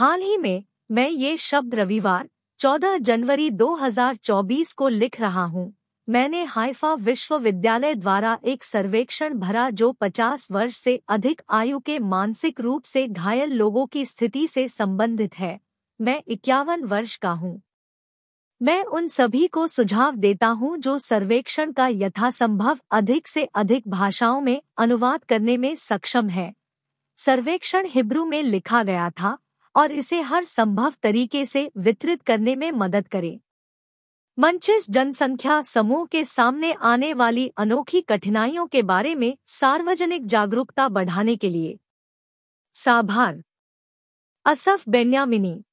हाल ही में, मैं ये शब्द रविवार 14 जनवरी 2024 को लिख रहा हूँ। मैंने हाइफा विश्वविद्यालय द्वारा एक सर्वेक्षण भरा जो 50 वर्ष से अधिक आयु के मानसिक रूप से घायल लोगों की स्थिति से संबंधित है। मैं इक्यावन वर्ष का हूँ। मैं उन सभी को सुझाव देता हूँ जो सर्वेक्षण का यथासंभव अधिक से अधिक भाषाओं में अनुवाद करने में सक्षम है। सर्वेक्षण हिब्रू में लिखा गया था और इसे हर संभव तरीके से वितरित करने में मदद करें। मंचिस जनसंख्या समूह के सामने आने वाली अनोखी कठिनाइयों के बारे में सार्वजनिक जागरूकता बढ़ाने के लिए। साभार। Asaf Benyamini.